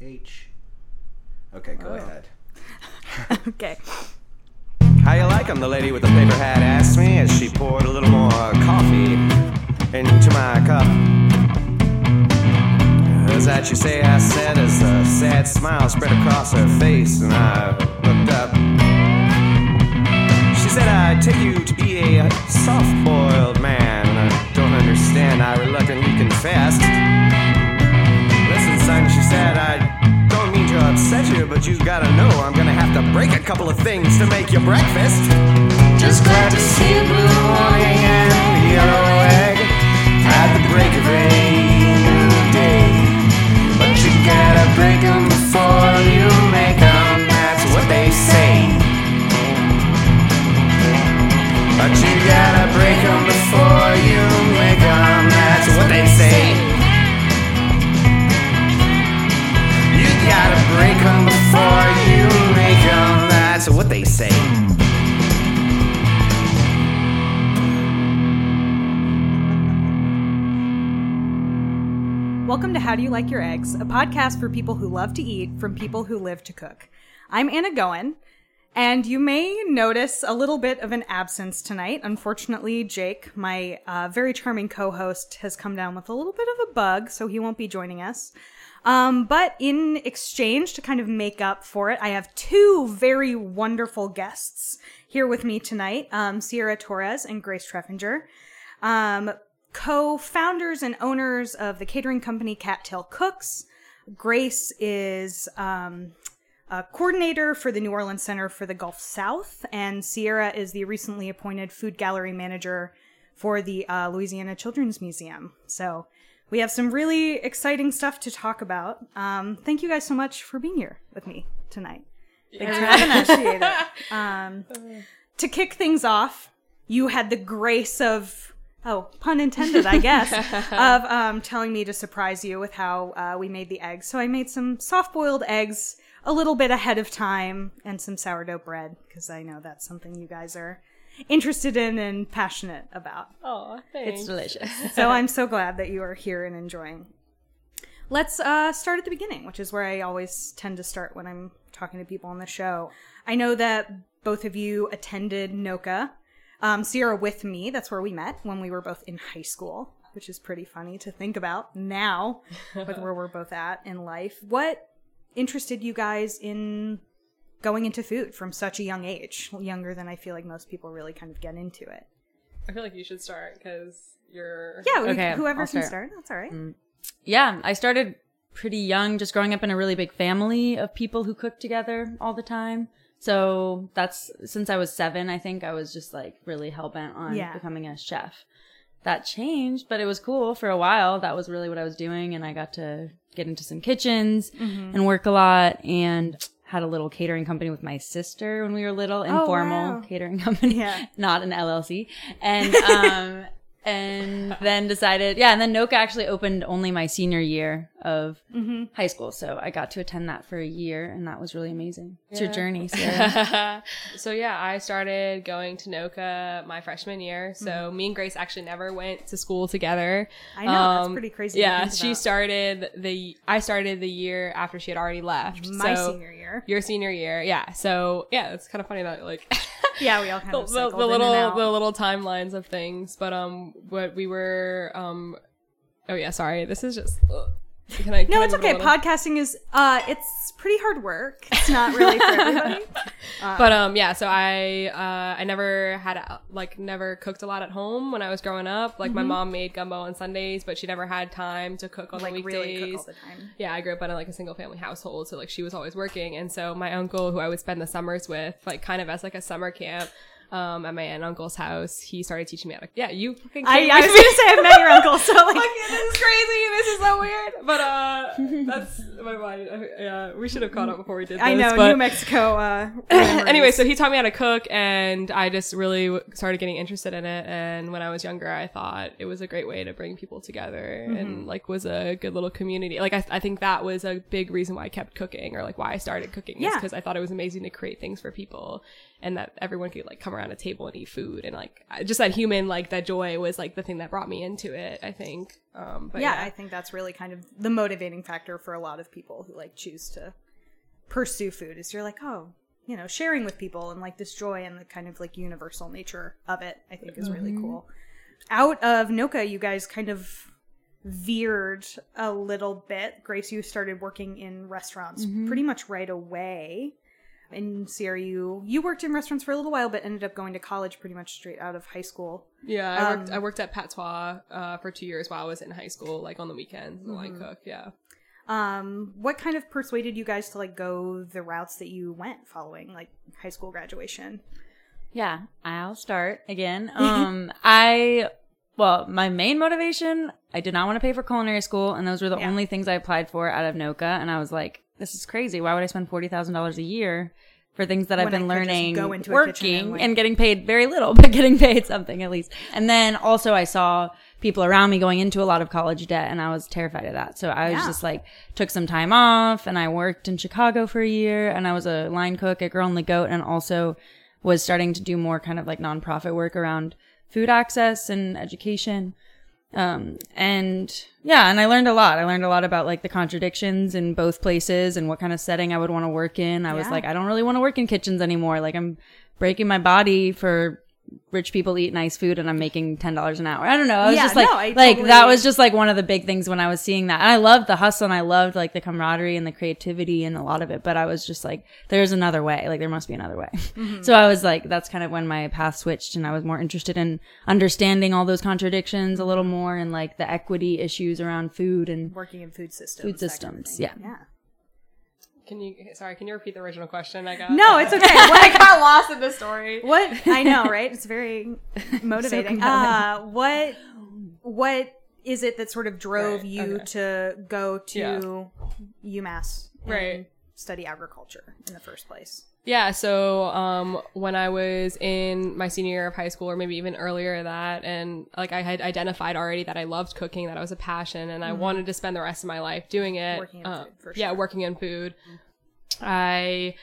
H. Okay, go Oh. ahead. okay. How you like 'em? The lady with the paper hat asked me as she poured a little more coffee into my cup. Is that you say? I said as a sad smile spread across her face, and I looked up. She said, I take you to be a soft boiled man, and I don't understand. I reluctantly confessed. Listen, son, she said, I don't mean to upset you, but you gotta know I'm gonna have to break a couple of things to make your breakfast. Just glad to see a blue morning and a yellow egg at the break of a new day. But you gotta break 'em before you make make 'em, that's what they say. But you gotta break 'em before you make 'em, that's what they say. Break 'em before you make 'em, that's what they say. Welcome to How Do You Like Your Eggs, a podcast for people who love to eat from people who live to cook. I'm Anna Goen, and you may notice a little bit of an absence tonight. Unfortunately, Jake, my uh, very charming co host, has come down with a little bit of a bug, so he won't be joining us. Um, but in exchange to kind of make up for it, I have two very wonderful guests here with me tonight um, Sierra Torres and Grace Treffinger. Um, co-founders and owners of the catering company Cattail Cooks. Grace is um, a coordinator for the New Orleans Center for the Gulf South, and Sierra is the recently appointed food gallery manager for the uh, Louisiana Children's Museum. So we have some really exciting stuff to talk about. Um, thank you guys so much for being here with me tonight. Thanks for having us. Um, to kick things off, you had the grace of oh pun intended i guess of um, telling me to surprise you with how uh, we made the eggs so i made some soft boiled eggs a little bit ahead of time and some sourdough bread because i know that's something you guys are interested in and passionate about Oh, thanks. It's delicious. so i'm so glad that you are here and enjoying let's uh, start at the beginning which is where i always tend to start when i'm talking to people on the show i know that both of you attended NOCCA um, Sierra with me. That's where we met when we were both in high school, which is pretty funny to think about now with where we're both at in life. What interested you guys in going into food from such a young age, younger than I feel like most people really kind of get into it? I feel like you should start because you're. Yeah, we- Okay, whoever I'll can start. start, that's all right. yeah, I started pretty young, just growing up in a really big family of people who cook together all the time. So that's since I was seven, I think I was just like really hell bent on Yeah. becoming a chef. That changed, but it was cool for a while. That was really what I was doing, and I got to get into some kitchens Mm-hmm. and work a lot, and had a little catering company with my sister when we were little, informal wow. catering company, Yeah. not an LLC, and um, and then decided, yeah, and then NOCCA actually opened only my senior year of Mm-hmm. high school, so I got to attend that for a year, and that was really amazing. It's your journey, Sarah. so yeah, I started going to NOCCA my freshman year. So Mm-hmm. me and Grace actually never went to school together. I know, that's Um, pretty crazy Yeah, she started the. I started the year after she had already left. My so- senior year. Your senior year, yeah. So yeah, it's kind of funny that like. Yeah, we all kind the, of the, cycled the in and little the little timelines of things but um what we were um oh yeah sorry this is just ugh. Can I can No, it's okay. Podcasting is uh it's pretty hard work. It's not really for everybody. but um yeah so i uh i never had a- like never cooked a lot at home when i was growing up like my mom made gumbo on sundays but she never had time to cook on Mm-hmm. Like the really weekdays cook all the time. yeah i grew up in like a single family household so like she was always working and so my uncle who i would spend the summers with like kind of as like a summer camp um at my aunt and uncle's house he started teaching me how to yeah you fucking I, I was gonna say I met your uncle, so like Fuck, this is crazy. This is so weird. But uh, that's my mind. Yeah, we should have caught up before we did this. I know but- New Mexico. Uh, anyway, so he taught me how to cook, and I just really w- started getting interested in it. And when I was younger, I thought it was a great way to bring people together, Mm-hmm. and like was a good little community. Like I, I think that was a big reason why I kept cooking, or like why I started cooking, is Yeah. because I thought it was amazing to create things for people, and that everyone could like come around a table and eat food, and like just that human like that joy was like the thing that brought me into it. I think. Um, but yeah, yeah, I think that's really kind of the motivating factor for a lot of of people who like choose to pursue food is you're like, oh, you know, sharing with people and like this joy and the kind of like universal nature of it, I think is really cool. Out of NOCCA, you guys kind of veered a little bit. Grace, you started working in restaurants pretty much right away. And CRU. you you worked in restaurants for a little while, but ended up going to college pretty much straight out of high school. Yeah, I worked I worked at Patois uh, for two years while I was in high school, like on the weekends, the line cook. Yeah. Um, what kind of persuaded you guys to like go the routes that you went following like high school graduation? Yeah, I'll start again. Um, I well, my main motivation, I did not want to pay for culinary school, and those were the Yeah. only things I applied for out of NOCCA. And I was like, this is crazy. Why would I spend forty thousand dollars a year for things that I've When I been learning, working, and, and getting paid very little, but getting paid something at least. And then also, I saw people around me going into a lot of college debt, and I was terrified of that. So I was Yeah. just like, took some time off, and I worked in Chicago for a year, and I was a line cook at Girl and the Goat, and also was starting to do more kind of like nonprofit work around food access and education. Um, and yeah, and I learned a lot. I learned a lot about like the contradictions in both places and what kind of setting I would want to work in. I was like, I don't really want to work in kitchens anymore. Like I'm breaking my body for rich people eat nice food and I'm making ten dollars an hour. I don't know. I was Yeah, just like no, like totally- that was just like one of the big things when I was seeing that. And I loved the hustle and I loved like the camaraderie and the creativity and a lot of it. But I was just like, there's another way. Like there must be another way. Mm-hmm. So I was like, that's kind of when my path switched and I was more interested in understanding all those contradictions a little more and like the equity issues around food and Working in food systems. Food that kind of systems, yeah. Yeah. Can you? Sorry, can you repeat the original question? I got No, it's okay. I got lost in the story. What I know, right? It's very motivating. compelling. uh, what what is it that sort of drove Right, you okay. to go to UMass and Right. study agriculture in the first place? Yeah, so um, when I was in my senior year of high school, or maybe even earlier that, and like I had identified already that I loved cooking, that it was a passion, and I wanted to spend the rest of my life doing it. Mm-hmm. Working in Uh, food, for Yeah, sure. working in food. I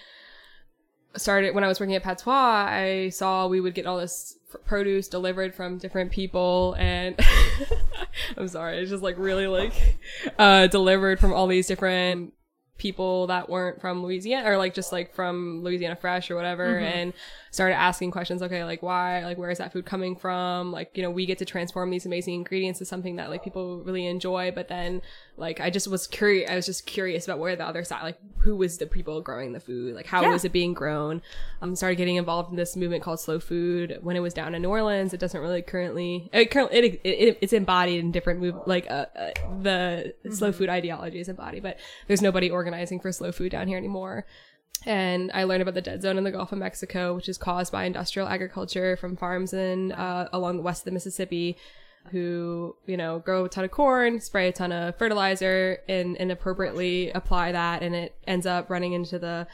started when I was working at Patois. I saw we would get all this produce delivered from different people, and I'm sorry, it's just like really like uh, delivered from all these different people that weren't from Louisiana or like just like from Louisiana Fresh or whatever mm-hmm. and started asking questions okay like why like where is that food coming from? Like you know we get to transform these amazing ingredients to something that like people really enjoy but then like I just was curious I was just curious about where the other side like who was the people growing the food? Like how Yeah. was it being grown? Um started getting involved in this movement called slow food when it was down in New Orleans. It doesn't really currently it currently it, it, it's embodied in different move like uh, uh, the slow food ideology is embodied but there's nobody organizing for slow food down here anymore and I learned about the dead zone in the Gulf of Mexico, which is caused by industrial agriculture from farms in uh, along the west of the Mississippi, who you know grow a ton of corn, spray a ton of fertilizer, and inappropriately apply that, and it ends up running into the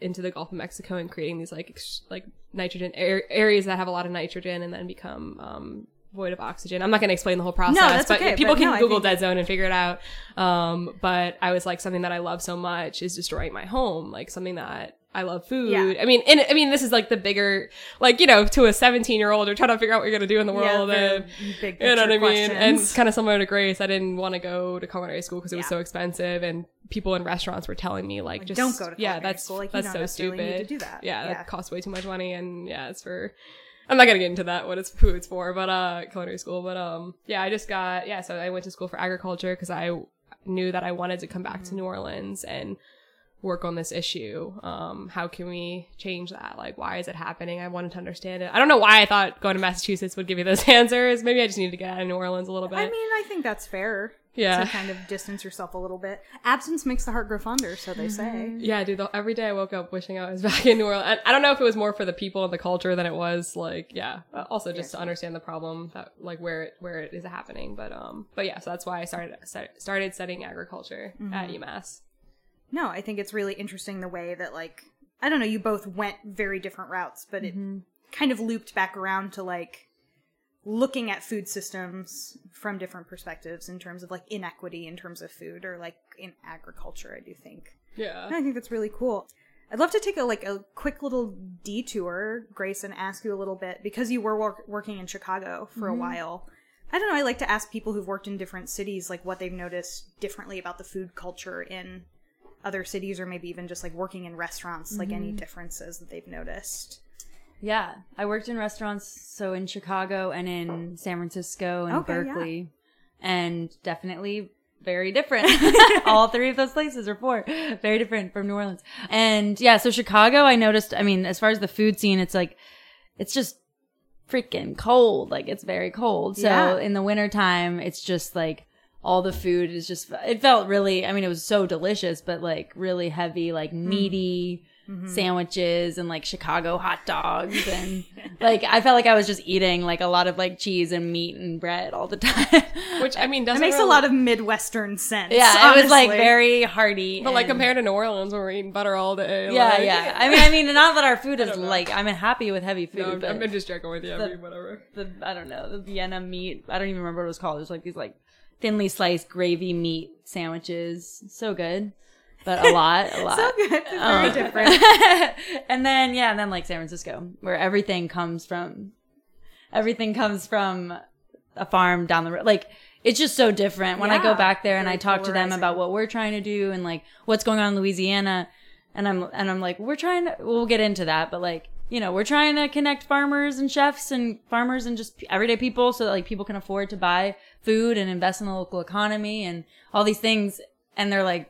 into the Gulf of Mexico and creating these like ex- like nitrogen ar- areas that have a lot of nitrogen, and then become um, void of oxygen. I'm not going to explain the whole process, no, that's but okay, people but can no, Google dead zone and figure it out. Um, but I was like, something that I love so much is destroying my home, like something that I love food. Yeah. I mean, and I mean, this is like the bigger, like you know, to a 17 year old, you're trying to figure out what you're gonna do in the world, the and big you know what I mean. And kind of similar to Grace, I didn't want to go to culinary school because it was so expensive, and people in restaurants were telling me like, just don't go to yeah, culinary that's school. Like, that's so stupid. need to do that. Yeah, Yeah. that costs way too much money, and yeah, it's for. I'm not gonna get into that what it's who it's for, but uh, culinary school. But um, yeah, I just got yeah. So I went to school for agriculture because I knew that I wanted to come back to New Orleans and work on this issue. Um, how can we change that? Like, why is it happening? I wanted to understand it. I don't know why I thought going to Massachusetts would give you those answers. Maybe I just needed to get out of New Orleans a little bit. I mean, I think that's fair. Yeah. To kind of distance yourself a little bit. Absence makes the heart grow fonder, so they say. Mm-hmm. yeah, dude. The, every day I woke up wishing I was back in New Orleans. I, I don't know if it was more for the people and the culture than it was like, yeah. Also, just to understand the problem that like where it where it is happening. But um, but yeah. So that's why I started started studying agriculture at mm-hmm. UMass. No, I think it's really interesting the way that like I don't know, you both went very different routes, but it mm-hmm. kind of looped back around to like looking at food systems from different perspectives in terms of like inequity in terms of food or like in agriculture, I do think. Yeah. I think that's really cool. I'd love to take a like a quick little detour, Grace, and ask you a little bit because you were wor- working in Chicago for a mm-hmm. while. I don't know. I like to ask people who've worked in different cities like what they've noticed differently about the food culture in other cities, or maybe even just like working in restaurants, like any mm-hmm. differences that they've noticed. Yeah, I worked in restaurants, so in Chicago and in San Francisco and Okay, yeah. Berkeley, and definitely very different. All three of those places, or four, very different from New Orleans. And yeah, so Chicago, I noticed. I mean, as far as the food scene, it's like it's just freaking cold. Like it's very cold. So Yeah. in the wintertime, it's just like all the food is just it felt really I mean it was so delicious, but like really heavy, like hmm. meaty Mm-hmm. sandwiches and like Chicago hot dogs and like I felt like I was just eating like a lot of like cheese and meat and bread all the time. Which I mean It doesn't makes a lot of Midwestern sense. yeah, it was like very hearty. But like compared to New Orleans, where we're eating butter all day. Yeah, like- yeah. I mean, I mean, not that our food is like I'm happy with heavy food, No, I'm, but I'm just joking with you. I mean, whatever. the I don't know the Vienna meat. I don't even remember what it was called. It was like these like thinly sliced gravy meat sandwiches. So good, but a lot, a lot. so good. It's very Um, different. and then yeah, and then like San Francisco, where everything comes from, everything comes from a farm down the road. Like it's just so different. When I go back there and I talk to them about what we're trying to do and like what's going on in Louisiana, and I'm and I'm like, we're trying to. We'll get into that, but like you know, we're trying to connect farmers and chefs and farmers and just everyday people so that like people can afford to buy food and invest in the local economy and all these things. And they're like,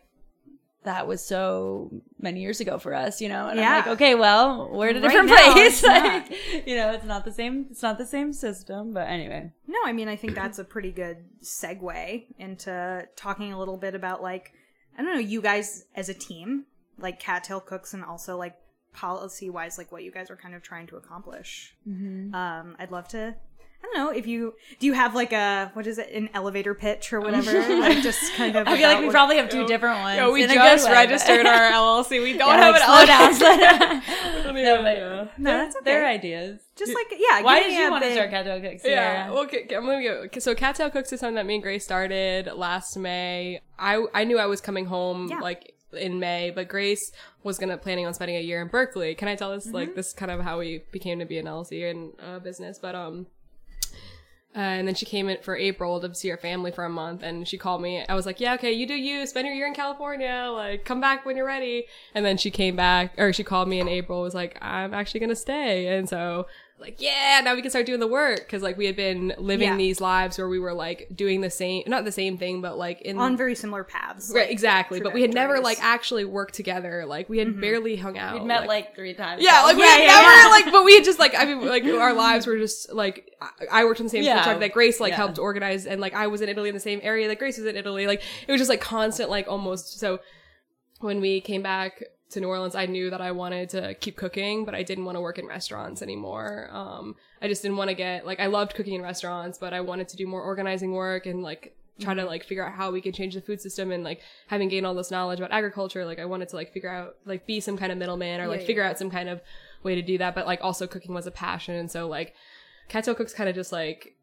that was so many years ago for us, you know? And Yeah. I'm like, okay, well, we're at a Right different now, place. Like, you know, it's not the same, it's not the same system, but anyway. No, I mean, I think that's a pretty good segue into talking a little bit about like, I don't know, you guys as a team, like Cattail Cooks, and also like policy wise, like what you guys are kind of trying to accomplish. Mm-hmm. Um, I'd love to. I don't know if you do you have like a what is it an elevator pitch or whatever like just kind of I feel like we what- probably have two different ones. Yeah, we in just registered our LLC. We don't Yeah, have like, an slow down, LLC. slow down. No, but- no that's okay Their ideas. just like yeah Why give did you a want to start Cattail Cooks? Yeah. Sierra? Well, okay, I'm gonna go. So, Cattail Cooks is something that me and Grace started last May. I I knew I was coming home Yeah. like in May, but Grace was gonna planning on spending a year in Berkeley. Can I tell this? Like, this is kind of how we became to be an LLC and uh, business, but um. Uh, and then she came in for April to see her family for a month, and she called me. I was like, "Yeah, okay, you do you. Spend your year in California. Like, come back when you're ready." And then she came back, or she called me in April. Was like, "I'm actually gonna stay." And so, like, yeah, now we can start doing the work because like we had been living Yeah. these lives where we were like doing the same, not the same thing, but like in on very similar paths right, exactly. But we had never like actually worked together. Like, we had mm-hmm. barely hung out. We'd met like, three times. Yeah, like we Yeah, had yeah, never yeah. like, but we had just like I mean, like our lives were just like I- I worked in the same Yeah. contract that Grace like Yeah. helped organize, and like I was in Italy in the same area that Grace was in Italy. Like it was just like constant, like almost. So when we came back to New Orleans, I knew that I wanted to keep cooking, but I didn't want to work in restaurants anymore. Um, I just didn't want to get like I loved cooking in restaurants, but I wanted to do more organizing work and like try Mm-hmm. to like figure out how we could change the food system and like having gained all this knowledge about agriculture like i wanted to like figure out like be some kind of middleman or like yeah, figure out some kind of way to do that but like also cooking was a passion and so like cattail cooks kind of just like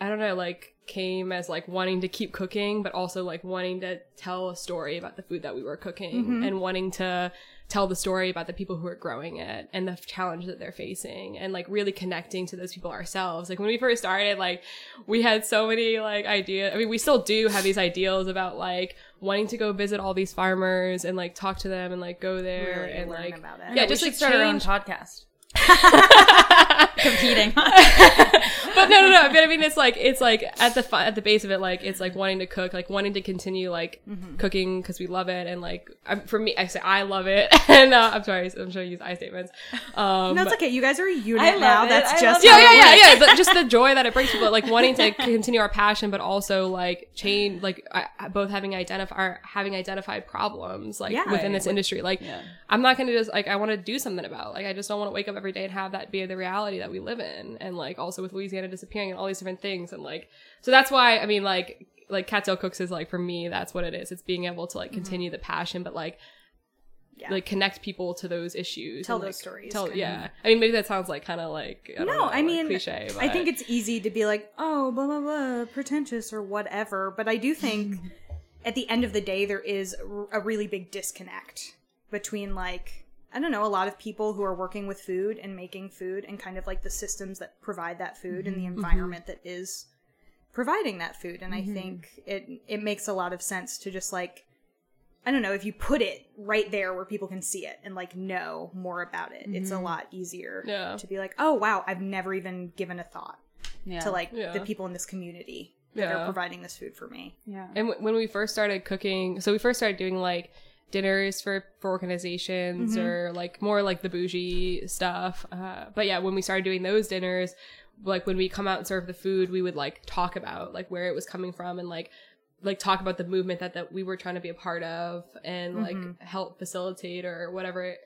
i don't know like came as like wanting to keep cooking but also like wanting to tell a story about the food that we were cooking mm-hmm. and wanting to tell the story about the people who are growing it and the challenge that they're facing and like really connecting to those people ourselves like when we first started like we had so many like ideas i mean we still do have these ideals about like wanting to go visit all these farmers and like talk to them and like go there Really and like about it. yeah we just like start our own podcast. Competing. but no, no, no. But I mean, it's like it's like at the fi- at the base of it, like it's like wanting to cook, like wanting to continue like Mm-hmm. cooking because we love it, and like I'm, for me, I say I love it, and uh, I'm sorry, I'm sure I use I statements. Um, no it's okay you guys are a unit now it. that's I just yeah, yeah, yeah, yeah. But just the joy that it brings people, like wanting to continue our passion, but also like change, like I, both having identify or having identified problems, like Yeah. within Right. this industry. Like, I'm not gonna just like I want to do something about. Like, I just don't want to wake up every day and have that be the reality that we live in, and like also with Louisiana disappearing and all these different things, and like so that's why I mean like like Cattail Cooks is like for me that's what it is. It's being able to like mm-hmm. continue the passion, but like Yeah. like connect people to those issues Tell and, those like, stories, tell kind of. yeah i mean maybe that sounds like kind of like I no, know, I like, mean, cliche but I think it's easy to be like, oh, blah blah blah, pretentious or whatever. But I do think at the end of the day, there is a really big disconnect between like I don't know a lot of people who are working with food and making food and kind of like the systems that provide that food and the Mm-hmm. mm-hmm. environment that is providing that food and i mm-hmm. think it it makes a lot of sense to just like i don't know if you put it right there where people can see it and like know more about it it's a mm-hmm. lot easier Yeah. to be like oh wow i've never even given a thought Yeah. to like Yeah. the people in this community that are providing this food for me yeah. And w- when we first started cooking, so we first started doing like dinners for for organizations or like more like the bougie stuff. Uh, but yeah, when we started doing those dinners, like when we come out and serve the food, we would like talk about like where it was coming from and like like talk about the movement that that we were trying to be a part of and like help facilitate or whatever.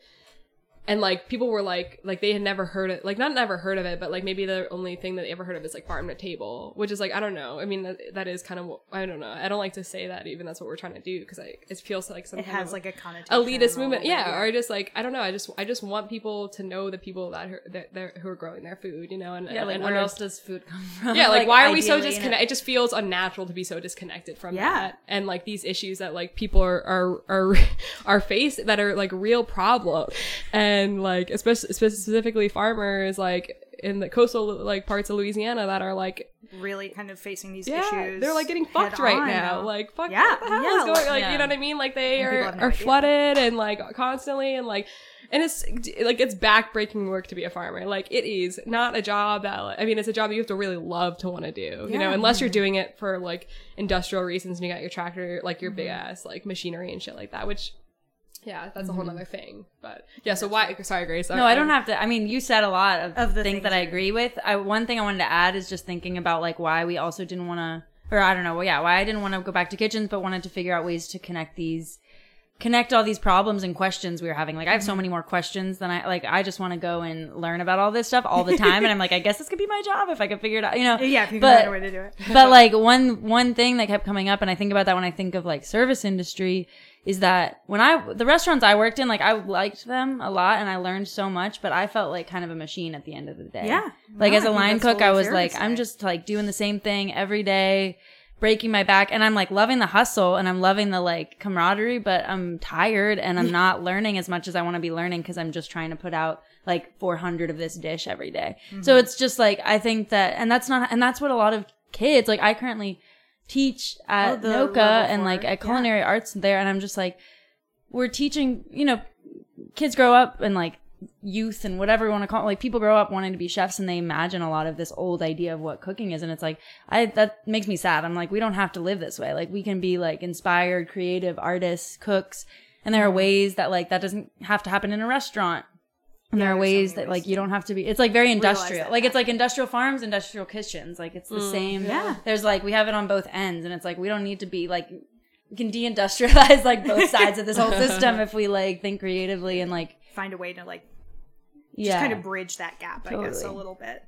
And like people were like like they had never heard it like not never heard of it but like maybe the only thing that they ever heard of is like farm to table which is like I don't know I mean that, that is kind of I don't know I don't like to say that even that's what we're trying to do because like it feels like some it has like a connotation elitist movement yeah, or just like I don't know I just I just want people to know the people that are, that, that who are growing their food you know and Yeah, like and where under- else does food come from? yeah, like, why are we so ideally, you know? disconnected? It just feels unnatural to be so disconnected from Yeah. that, and like these issues that like people are are are are faced that are like real problem, and like especially specifically farmers like in the coastal like parts of Louisiana that are like really kind of facing these yeah issues they're like getting fucked right on now like fuck Yeah, what the hell yeah, is going like- yeah. you know what I mean like they And are no are idea. flooded and like constantly and like and it's like it's backbreaking work to be a farmer. Like it is not a job that I mean it's a job you have to really love to want to do. You know, unless you're doing it for like industrial reasons and you got your tractor, like your Mm-hmm. big ass like machinery and shit like that. Which, yeah, that's a whole Mm-hmm. thing. But yeah, so why? Sorry, Grace. No, I don't have to. I mean, you said a lot of, Of the things, things that I agree with. I one thing I wanted to add is just thinking about like why we also didn't want to, or I don't know, well, yeah, why I didn't want to go back to kitchens, but wanted to figure out ways to connect these, connect all these problems and questions we were having. Like I have Mm-hmm. so many more questions than I like. I just want to go and learn about all this stuff all the time, and I'm like, I guess this could be my job if I could figure it out. You know? yeah if you but, find a way to do it but like one one thing that kept coming up and i think about that when i think of like service industry is that when i the restaurants i worked in like i liked them a lot and i learned so much but i felt like kind of a machine at the end of the day Yeah. like No, as a line cook i was like i'm just like doing the same thing every day breaking my back and i'm like loving the hustle and i'm loving the like camaraderie but i'm tired and i'm not learning as much as i want to be learning because i'm just trying to put out like 400 of this dish every day. Mm-hmm. so it's just like i think that and that's not and that's what a lot of kids like i currently teach at Oh, NOCCA and like at yeah. culinary arts there and i'm just like we're teaching you know kids grow up and like youth and whatever you want to call it like people grow up wanting to be chefs and they imagine a lot of this old idea of what cooking is and it's like i that makes me sad. I'm like we don't have to live this way. Like we can be like inspired creative artists cooks and there are ways that like that doesn't have to happen in a restaurant. And there are there's so ways that like you don't have to be it's like very industrial. like it's like industrial farms industrial kitchens. Like it's the same. yeah. there's like we have it on both ends and it's like we don't need to be like we can deindustrialize like both sides of this whole system if we like think creatively and like find a way to like yeah just kind of bridge that gap i guess a little bit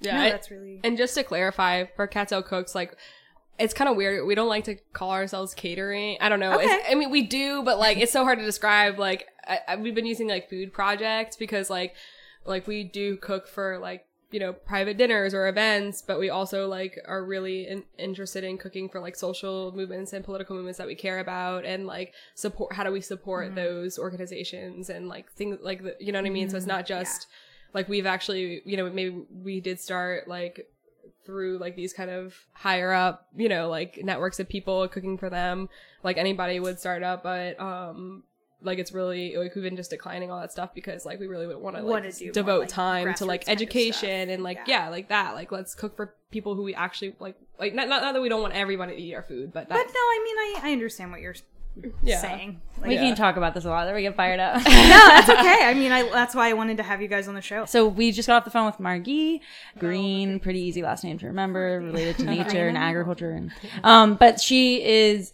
Yeah, no, I- that's really And just to clarify, for Cattail Cooks, like, it's kind of weird. We don't like to call ourselves catering. I don't know. Okay. I mean, we do, but like, it's so hard to describe. Like, I, I, we've been using like food projects because like, like we do cook for like, you know, private dinners or events, but we also like are really in, interested in cooking for like social movements and political movements that we care about and like support, how do we support those organizations and like things like, the, you know what I mean? So it's not just, like we've actually you know maybe we did start like through like these kind of higher up you know like networks of people cooking for them. Like anybody would start up but um like it's really like we've been just declining all that stuff because like we really want to like Wanna do more, devote like, time to like grassroots kind of education and like Yeah. yeah. like that. Like let's cook for people who we actually like like not, not, not that we don't want everybody to eat our food but but no i mean i, I understand what you're yeah. saying. We like, can talk about this a lot that we get fired up. No that's okay. I mean I, that's why i wanted to have you guys on the show. So we just got off the phone with margie green pretty easy last name to remember related to nature and agriculture and um but she is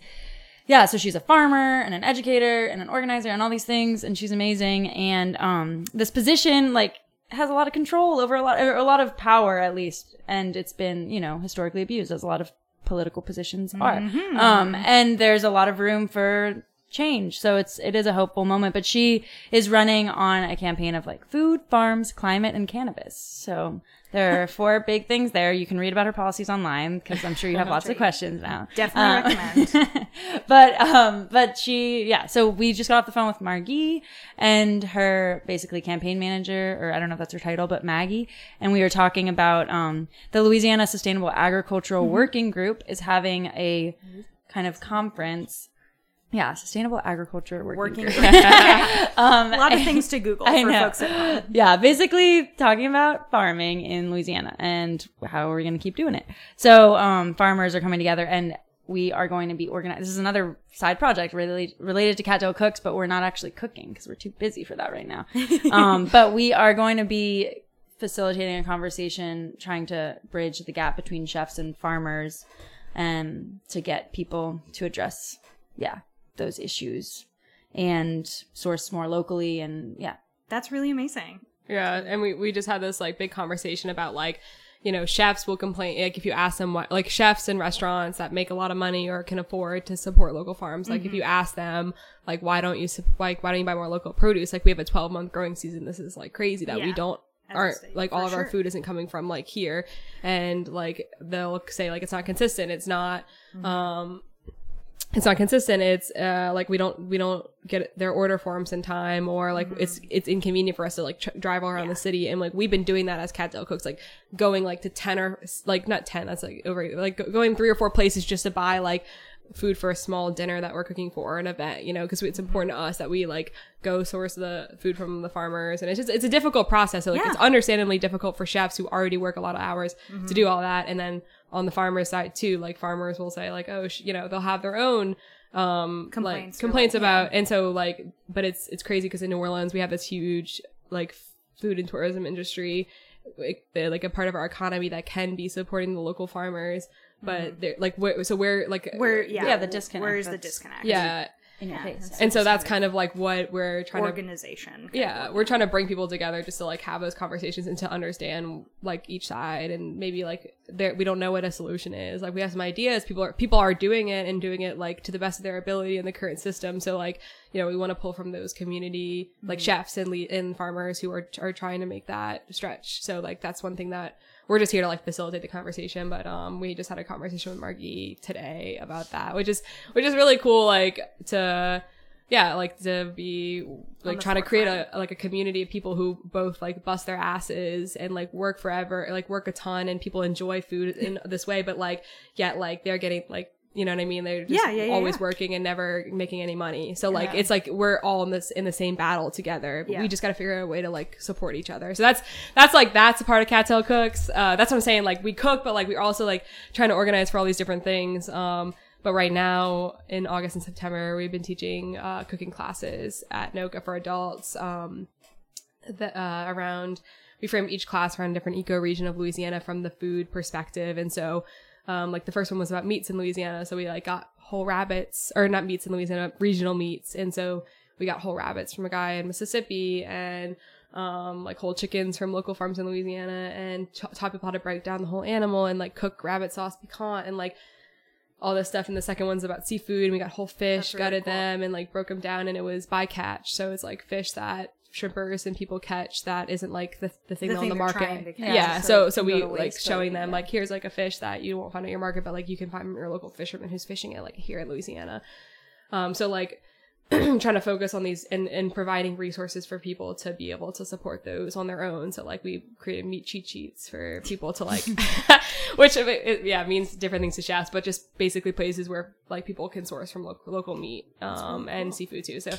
yeah, so she's a farmer and an educator and an organizer and all these things, and she's amazing. And um, this position like has a lot of control over a lot, a lot of power at least, and it's been you know historically abused as a lot of political positions are. Um, and there's a lot of room for change. So it's it is a hopeful moment. But she is running on a campaign of like food, farms, climate, and cannabis. So there are four big things there. You can read about her policies online because I'm sure you have lots of questions now. Definitely recommend. but um but she yeah so we just got off the phone with margie and her basically campaign manager or i don't know if that's her title but maggie and we were talking about um the louisiana sustainable agricultural working group is having a kind of conference yeah sustainable agriculture working, Working group a lot of things to Google I for know. folks at home. yeah, basically talking about farming in Louisiana and how are we're going to keep doing it. So, um, farmers are coming together and we are going to be organized. This is another side project really related to Cattail Cooks, but we're not actually cooking because we're too busy for that right now. um, but we are going to be facilitating a conversation trying to bridge the gap between chefs and farmers and to get people to address, yeah, those issues and source more locally and yeah, That's really amazing. Yeah, and we we just had this like big conversation about like you know chefs will complain like if you ask them what like chefs and restaurants that make a lot of money or can afford to support local farms like if you ask them like why don't you like why don't you buy more local produce? Like we have a 12 month growing season. This is like crazy that we don't aren't state, like all of our food isn't coming from like here. And like they'll say like it's not consistent. It's not Mm-hmm. um it's not consistent. It's uh like we don't we don't get their order forms in time or like it's it's inconvenient for us to like tr- drive all around the city. And like we've been doing that as cattail cooks like going like to 10 or like not 10 that's like over like going three or four places just to buy like food for a small dinner that we're cooking for an event you know because it's important to us that we like go source the food from the farmers. And it's just it's a difficult process. So like Yeah. it's understandably difficult for chefs who already work a lot of hours Mm-hmm. to do all that. And then on the farmers side too like farmers will say like oh sh- you know they'll have their own um Complaints like complaints like, about and so like but it's it's crazy because in new orleans we have this huge like food and tourism industry like, like a part of our economy that can be supporting the local farmers but they're like where, so we're like Where yeah, Yeah, the disconnect, Where's the disconnect? yeah in your face. and so that's kind of like what we're trying to organization. yeah we're trying to bring people together just to like have those conversations and to understand like each side and maybe like there we don't know what a solution is. Like we have some ideas. People are people are doing it and doing it like to the best of their ability in the current system. So like you know we want to pull from those community like chefs and le- and farmers who are are trying to make that stretch. So like that's one thing that we're just here to like facilitate the conversation but um we just had a conversation with margie today about that which is which is really cool like to yeah like to be like trying to create a like a community of people who both like bust their asses and like work forever like work a ton and people enjoy food in this way but like yet like they're getting like you know what I mean? They're just Yeah, yeah, yeah, always working and never making any money. So like it's like we're all in this in the same battle together. We just got to figure out a way to like support each other. So that's that's like that's a part of Cattail Cooks. Uh, that's what I'm saying. Like we cook, but like we're also like trying to organize for all these different things. Um, but right now in August and September, we've been teaching uh, cooking classes at NOCCA for adults. Um, the, uh, around we frame each class around a different eco region of Louisiana from the food perspective. And so, um, like the first one was about meats in Louisiana. So we like got whole rabbits or not meats in Louisiana, regional meats. And so we got whole rabbits from a guy in Mississippi and, um, like whole chickens from local farms in Louisiana and t- taught people how to break down the whole animal and like cook rabbit sauce piquant and like all this stuff. And the second one's about seafood. And we got whole fish, really gutted cool. them and like broke them down. And it was bycatch. So it's like fish that shrimpers and people catch that isn't like the, the thing The on thing the market. catch, yeah. so So, so we like but, showing them yeah. like, here's like a fish that you won't find at your market, but like you can find your local fisherman who's fishing it like here in Louisiana. Um, so like trying to focus on these and, and providing resources for people to be able to support those on their own. So like we created meat cheat sheets for people to like, which it, it, yeah means different things to chefs, but just basically places where like people can source from lo- local meat um, and seafood too. So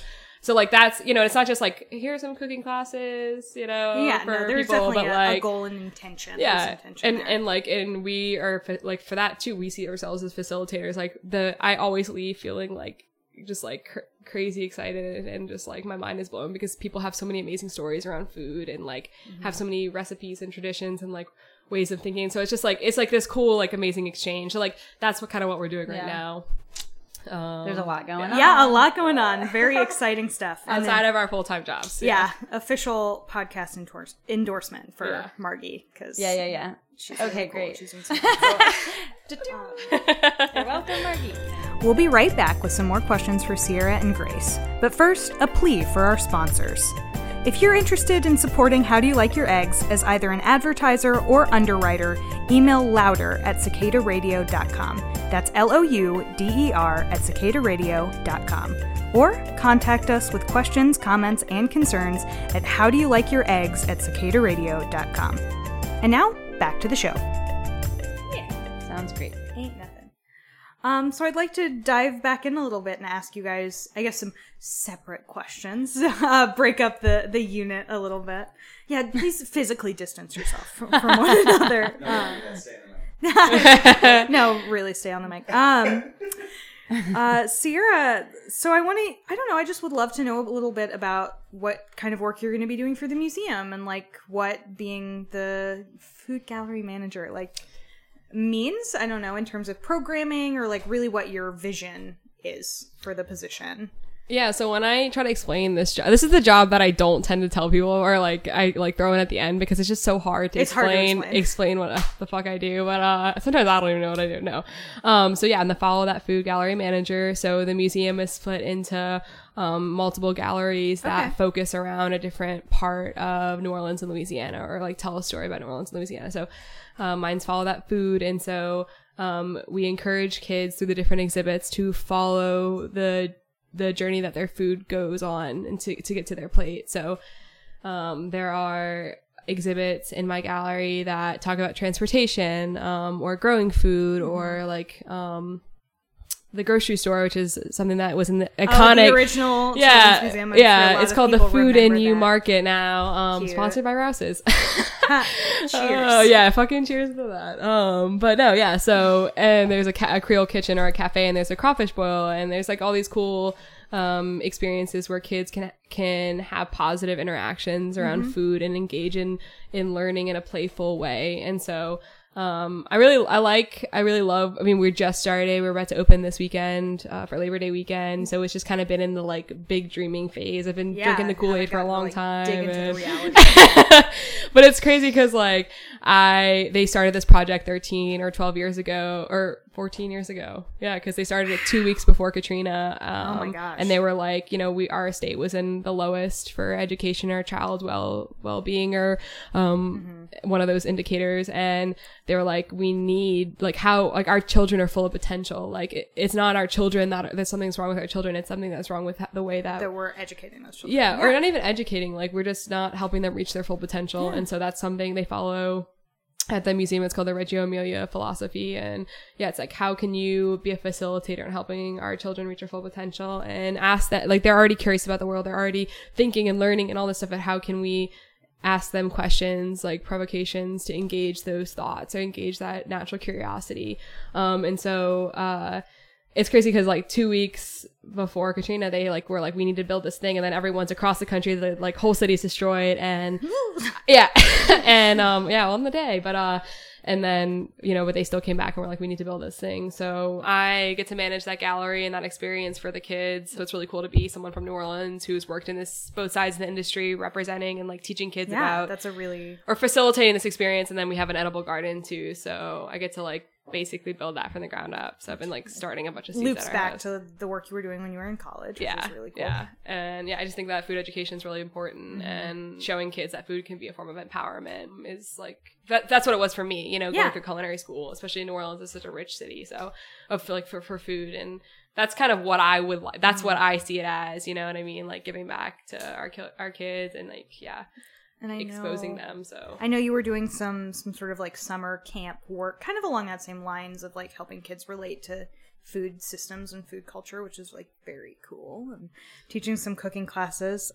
so like that's you know it's not just like here's some cooking classes you know Yeah, for no, there's people, definitely but a, like a goal and intention. Yeah intention and there. and like and we are like for that too we see ourselves as facilitators like the i always leave feeling like just like cr- crazy excited and just like my mind is blown because people have so many amazing stories around food and like Mm-hmm. have so many recipes and traditions and like ways of thinking so it's just like it's like this cool like amazing exchange so like that's what kind of what we're doing right Yeah. now um, There's a lot going on. yeah, a lot going on. Very exciting stuff. And then- outside of our full-time jobs yeah, official podcast endorse- endorsement for Yeah. Margie because Yeah, yeah, yeah. She's Okay, great. She's doing something cool. You're welcome, Margie. We'll be right back with some more questions for Sierra and Grace. But first, a plea for our sponsors. If you're interested in supporting How Do You Like Your Eggs as either an advertiser or underwriter, email louder at cicadaradio.com. That's L O U D E R at cicadaradio.com. Or contact us with questions, comments, and concerns at How Do You Like Your Eggs at cicadaradio.com. And now, back to the show. Yeah, sounds great. Ain't nothing. Um, so I'd like to dive back in a little bit and ask you guys, I guess, some separate questions. Uh, break up the the unit a little bit. Yeah, please physically distance yourself from, from one another. Um, no, really stay on the mic. Um, uh, Sierra, so I want to, I don't know, I just would love to know a little bit about what kind of work you're going to be doing for the museum and like what being the food gallery manager like means. I don't know, in terms of programming or like really what your vision is for the position. Yeah, so when I try to explain this job, this is the job that I don't tend to tell people or like I like throw in at the end because it's just so hard to It's hard to explain explain. explain what uh, the fuck I do. But uh sometimes I don't even know what I do. No. Um so yeah, I'm the follow that food gallery manager. So the museum is split into um multiple galleries that Okay. focus around a different part of New Orleans and Louisiana or like tell a story about New Orleans and Louisiana. So um, mine's follow that food and so um, we encourage kids through the different exhibits to follow the the journey that their food goes on and to, to get to their plate. So um, there are exhibits in my gallery that talk about transportation um, or growing food or like um, the grocery store, which is something that was in the Oh, iconic the original yeah, museum. I'm sure yeah. It's called the Food in You. Market now, um, sponsored by Rouse's. Cheers. Oh yeah, fucking cheers to that. Um, but no, yeah. So and there's a, ca- a Creole kitchen or a cafe, and there's a crawfish boil, and there's like all these cool um experiences where kids can can have positive interactions around food and engage in in learning in a playful way. And so um I really I like I really love I mean we're just started we're about to open this weekend uh, for Labor Day weekend. So it's just kind of been in the like big dreaming phase. I've been Yeah, drinking the Kool-Aid for a long like, time Dig into and- the reality. but it's crazy because like I they started this project 13 or 12 years ago or 14 years ago. Yeah, because they started it two weeks before Katrina. Um, Oh my gosh. And they were like, you know, we our state was in the lowest for education or child well well being or um Mm-hmm. one of those indicators. And they were like, we need like how like our children are full of potential. Like it, it's not our children that there's something's wrong with our children. It's something that's wrong with the way that that we're educating those children. yeah, or not even educating. Like we're just not helping them reach their full potential, and so that's something they follow at the museum. It's called the Reggio Emilia philosophy, and yeah, it's like how can you be a facilitator in helping our children reach their full potential, and ask that like they're already curious about the world, they're already thinking and learning and all this stuff, but how can we ask them questions like provocations to engage those thoughts or engage that natural curiosity? Um and so uh it's crazy because like two weeks before Katrina, they like were like, we need to build this thing, and then everyone's across the country, the like whole city's destroyed, and yeah, and um yeah, on the day, but uh, and then you know, but they still came back and were like, we need to build this thing. So I get to manage that gallery and that experience for the kids. So it's really cool to be someone from New Orleans who's worked in this both sides of the industry, representing and like teaching kids Yeah, about that's a really or facilitating this experience and then we have an edible garden too so i get to like basically build that from the ground up so i've been like starting a bunch of seeds loops back house. to the work you were doing when you were in college, which yeah is really cool. yeah and yeah i just think that food education is really important Mm-hmm. and showing kids that food can be a form of empowerment is like that, that's what it was for me you know going Yeah. through culinary school especially in new orleans is such a rich city so of like for, for food and that's kind of what I would like. That's what Mm-hmm. I see it as, you know what I mean? Like giving back to our our kids and like yeah, And I exposing know- them. So I know you were doing some some sort of like summer camp work, kind of along that same lines of like helping kids relate to food systems and food culture, which is like very cool, and teaching some cooking classes.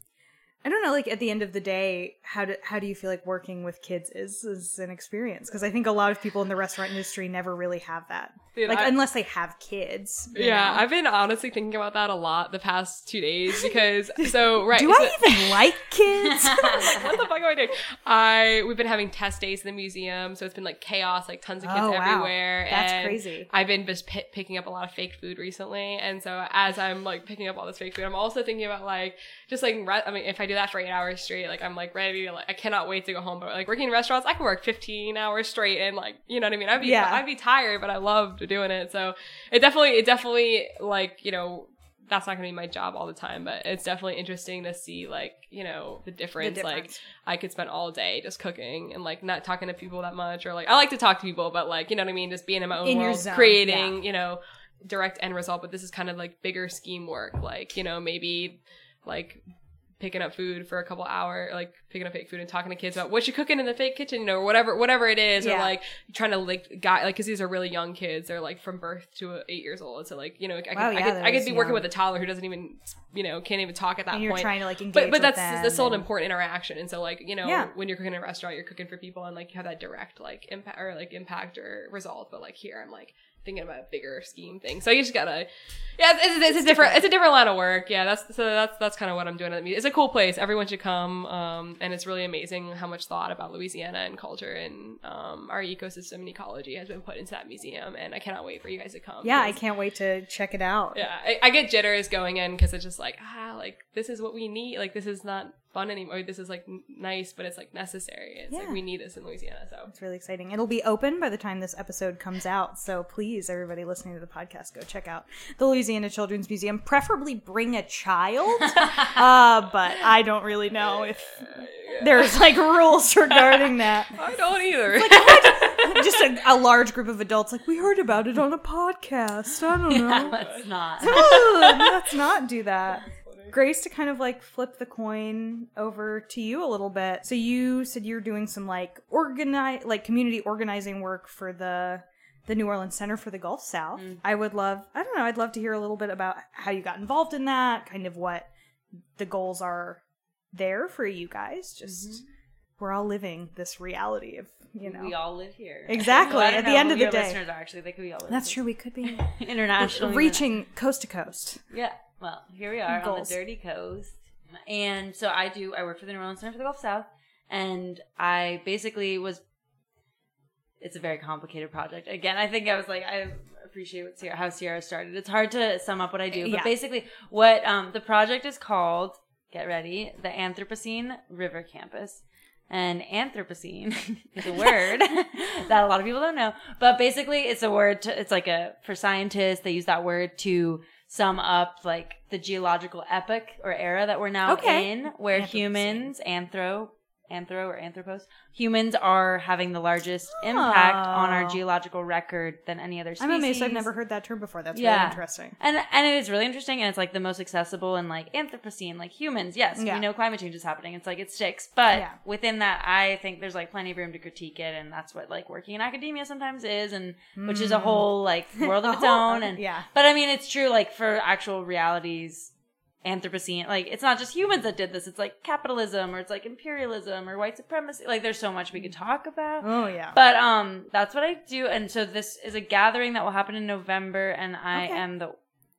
I don't know, like at the end of the day, how do how do you feel like working with kids is is an experience? Because I think a lot of people in the restaurant industry never really have that, Dude, like I- unless they have kids. Yeah, know? I've been honestly thinking about that a lot the past two days because so right. do so- I even like kids? Like what the fuck am I doing? I we've been having test days in the museum, so it's been like chaos, like tons of kids Oh, wow. everywhere. That's and crazy. I've been just pi picking up a lot of fake food recently, and so as I'm like picking up all this fake food, I'm also thinking about like just like re- I mean, if I do that for eight hours straight. Like I'm like ready to like I cannot wait to go home. But like working in restaurants, I can work 15 hours straight and like you know what I mean. I'd be Yeah. I'd be tired, but I loved doing it. So it definitely it definitely like you know that's not gonna be my job all the time, but it's definitely interesting to see like you know the difference. Like difference. I could spend all day just cooking and like not talking to people that much, or like I like to talk to people, but like you know what I mean, just being in my own In world, zone, creating you know direct end result. But this is kind of like bigger scheme work, like you know maybe like picking up food for a couple hour, like picking up fake food and talking to kids about what you're cooking in the fake kitchen, you know, or whatever, whatever it is, or like trying to like guy, like, cause these are really young kids. They're like from birth to eight years old. So like, you know, I could, Wow, I could, I could be working young. with a toddler who doesn't even, you know, can't even talk at that and you're point. trying to like engage but but with that's that's still an important interaction. And so like, you know, Yeah. when you're cooking in a restaurant, you're cooking for people and like you have that direct like impact or like impact or result. But like here, I'm like thinking about a bigger scheme thing. So you just gotta, yeah, it's, it's, it's a different, it's a different line of work. Yeah, that's so that's that's kind of what I'm doing at the museum. It's a cool place. Everyone should come. Um, and it's really amazing how much thought about Louisiana and culture and um our ecosystem and ecology has been put into that museum. And I cannot wait for you guys to come. Yeah, I can't wait to check it out. yeah, I, I get jitters going in because it's just like ah, like this is what we need. Like this is not fun anymore. This is like n- nice, but it's like necessary. It's like we need this in Louisiana. So It's really exciting. It'll be open by the time this episode comes out. So please, everybody listening to the podcast, go check out the Louisiana Children's Museum. Preferably bring a child. uh, but I don't really know if there's like rules regarding that. I don't either. Just a, a large group of adults, like, we heard about it on a podcast. I don't know. Let's not. Let's not do that. Grace, to kind of like flip the coin over to you a little bit. So you said you're doing some like organize, like community organizing work for the the New Orleans Center for the Gulf South. Mm. I would love, I don't know, I'd love to hear a little bit about how you got involved in that, kind of what the goals are there for you guys. Just mm-hmm. we're all living this reality of you know. We all live here. Exactly, Well, at the know end of the day. listeners are actually they could be all That's true. We could be international reaching coast to coast. Yeah. Well, here we are on the dirty coast. And so I do I work for the New Orleans Center for the Gulf South and I basically was it's a very complicated project. Again, I think I was like I appreciate what Sierra, how Sierra started. It's hard to sum up what I do, but Yeah. basically what um the project is called get ready, the Anthropocene River Campus. And Anthropocene is a word that a lot of people don't know, but basically it's a word to, it's like a, for scientists, they use that word to sum up like the geological epoch or era that we're now Okay. in, where humans, anthro, anthro or anthropos, humans are having the largest impact on our Oh. geological record than any other species. I'm amazed I've never heard that term before. That's really Yeah. interesting. And and it is really interesting, and it's like the most accessible and like Anthropocene, like humans. Yes, Yeah. we know climate change is happening. It's like it sticks, but Yeah. within that, I think there's like plenty of room to critique it, and that's what like working in academia sometimes is, and which is a mm. whole like world of its own. And yeah. but I mean, it's true. Like for actual realities, Anthropocene, like it's not just humans that did this. It's like capitalism, or it's like imperialism, or white supremacy. Like there's so much we could talk about. Oh yeah. But um, that's what I do, and so this is a gathering that will happen in November, and I Okay. am the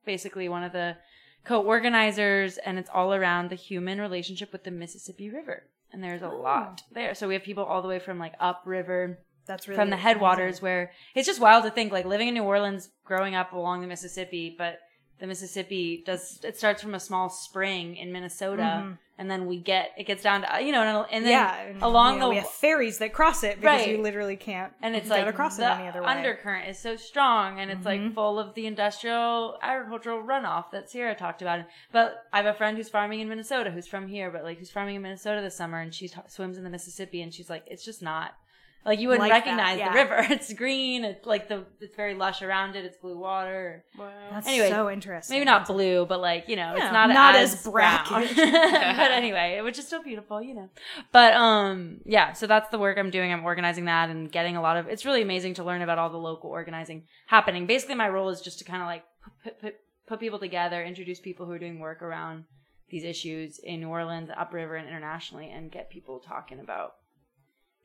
basically one of the co-organizers, and it's all around the human relationship with the Mississippi River, and there's a Oh. lot there. So we have people all the way from like upriver, That's really from the headwaters, where it's just wild to think like living in New Orleans, growing up along the Mississippi, but the Mississippi does it starts from a small spring in Minnesota, and then we get it gets down to you know, and, and then Mm-hmm. yeah. and, along you know, the we have ferries that cross it because Right. you literally can't and it's get like across the it any other way. undercurrent is so strong and it's Mhm. like full of the industrial agricultural runoff that Sierra talked about. But I have a friend who's farming in Minnesota who's from here, but like who's farming in Minnesota this summer and she t- swims in the Mississippi and she's like, it's just not like you wouldn't Like that, recognize yeah. the river. It's green. It's like the it's very lush around it. It's blue water. Wow. That's Anyway, so interesting. Maybe not blue, but like you know, Yeah, it's not, not as, as brown. brackish. but anyway, which is still beautiful, you know. But um, yeah. So that's the work I'm doing. I'm organizing that and getting a lot of. It's really amazing to learn about all the local organizing happening. Basically, my role is just to kind of like put, put put people together, introduce people who are doing work around these issues in New Orleans, upriver, and internationally, and get people talking about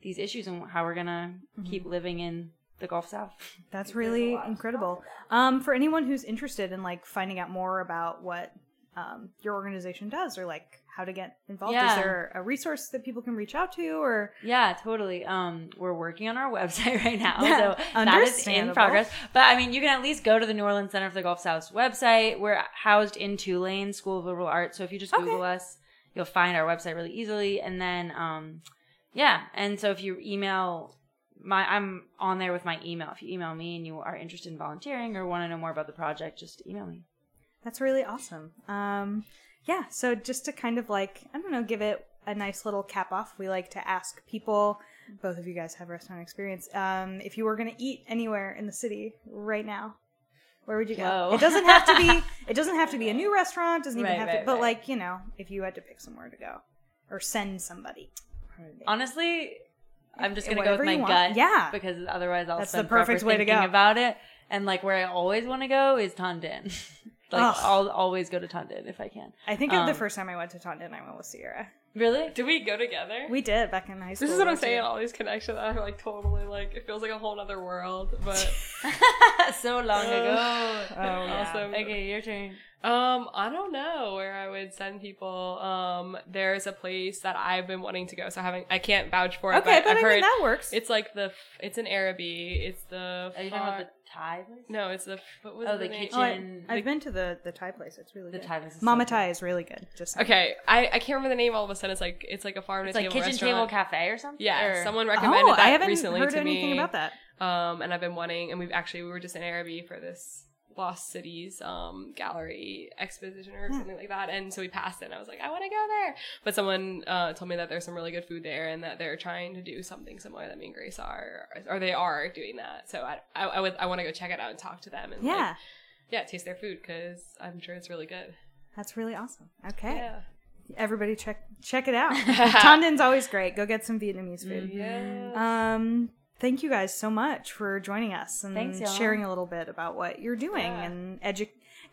these issues and how we're gonna keep living in the Gulf South. That's really incredible. Um, for anyone who's interested in like finding out more about what um, your organization does or like how to get involved, is there a resource that people can reach out to or Yeah, totally. Um, we're working on our website right now, Yeah, so that is in progress. But I mean, you can at least go to the New Orleans Center for the Gulf South website. We're housed in Tulane School of Liberal Arts, so if you just Okay. Google us, you'll find our website really easily. And then, um, yeah. And so if you email my, I'm on there with my email. If you email me and you are interested in volunteering or want to know more about the project, just email me. That's really awesome. Um, yeah, so just to kind of like, I don't know, give it a nice little cap off, we like to ask people, both of you guys have restaurant experience, um, if you were going to eat anywhere in the city right now, where would you go? It doesn't have to be, it doesn't have to be a new restaurant, doesn't even Right, have to, but right. like, you know, if you had to pick somewhere to go or send somebody. Honestly, I'm just gonna go with my gut. Yeah. Because otherwise I'll That's the spend forever perfect way to go. about it. And like where I always want to go is Tan Dinh. like Ugh. I'll always go to Tan Dinh if I can. I think Um, the first time I went to Tan Dinh, I went with Sierra. Really? Did we go together? We did back in high school. this is what I'm saying. All these connections, I'm like totally like it feels like a whole other world. But so long ago. Oh, yeah. also, Okay, your turn. Um, I don't know where I would send people. Um, there's a place that I've been wanting to go, so I haven't. I can't vouch for it. Okay, but I've I heard that works. it's like the. It's an Arabi. It's the. Are you far- talking about the Thai place? No, it's the. f- What was Oh, the, the kitchen. Oh, I, I've been to the the Thai place. It's really The good. Thai place is Mama so. Thai is really good. Just Okay, I I can't remember the name. All of a sudden, it's like it's like a farm It's to like table kitchen table cafe or something. Yeah, Or- someone recommended oh, that I haven't recently heard to anything me. about that. Um, and I've been wanting, and we've actually we were just in Arabi for this Lost Cities um gallery exposition or something like that, and so we passed it. and I was like, I want to go there, but someone uh, told me that there's some really good food there, and that they're trying to do something similar that me and Grace are, or they are doing that. So I I, I would I want to go check it out and talk to them and like, Yeah, yeah, taste their food because I'm sure it's really good. that's really awesome. Okay, Yeah. everybody check check it out. Tan Dinh's always great. Go get some Vietnamese food. Yeah. Um, thank you guys so much for joining us and Thanks, sharing a little bit about what you're doing Yeah. and edu-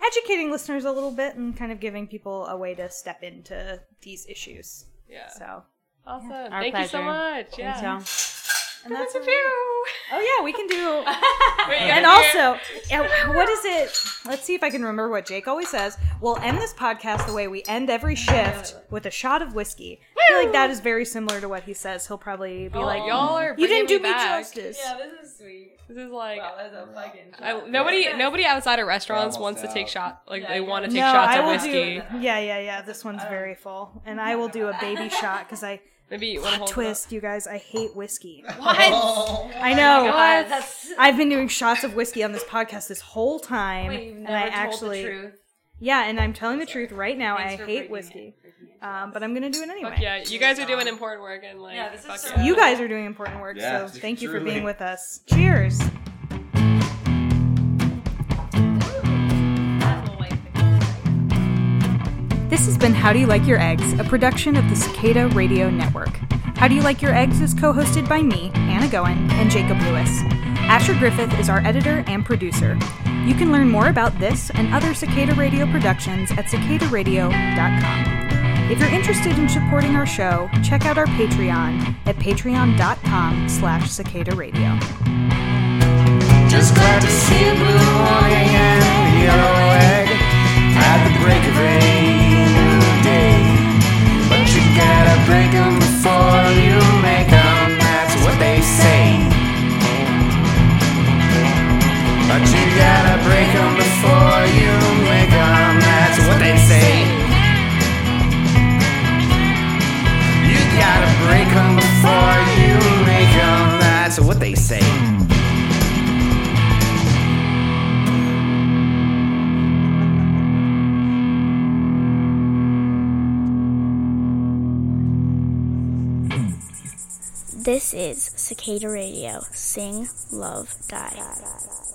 educating listeners a little bit and kind of giving people a way to step into these issues. Yeah. So, Awesome. Our Thank you so much. Yeah. Thanks, y'all. and that's That's a few. Oh yeah, we can do. And also, yeah, what is it? Let's see if I can remember what Jake always says. We'll end this podcast the way we end every shift with a shot of whiskey. I feel like that is very similar to what he says. He'll probably be Oh, like, y'all are mm, "You didn't do bringing me back." justice." Yeah, this is sweet. This is like that's a fucking I, nobody nobody outside of restaurants We're almost wants to take out. shot like Yeah, they want to take no, shots I of whiskey. do. Yeah, yeah, yeah. This one's very full, and I will do a baby shot because I Maybe you want to hold twist. You guys, I hate whiskey. What? I know. Oh God, that's I've been doing shots of whiskey on this podcast this whole time, Wait, you've and I told actually, the truth. yeah, and I'm telling the truth right now. Thanks I hate whiskey, it. Um, but I'm gonna do it anyway. Fuck yeah, you guys are doing important work and like Yeah, this is fuck so- yeah. You guys are doing important work, Yeah, so thank you for being with us. Cheers. This has been How Do You Like Your Eggs, a production of the Cicada Radio Network. How Do You Like Your Eggs is co hosted by me, Anna Goen, and Jacob Lewis. Asher Griffith is our editor and producer. You can learn more about this and other Cicada Radio productions at cicadaradio.com. If you're interested in supporting our show, check out our Patreon at patreon.com slash cicada radio. Just glad to see a blue morning and a yellow egg at the break of a new day. But you gotta break 'em before you make 'em, that's what they say. But you gotta break 'em before you make 'em, that's what they say. Gotta break 'em before you make 'em, that's what they say. This is Cicada Radio. Sing, love, die.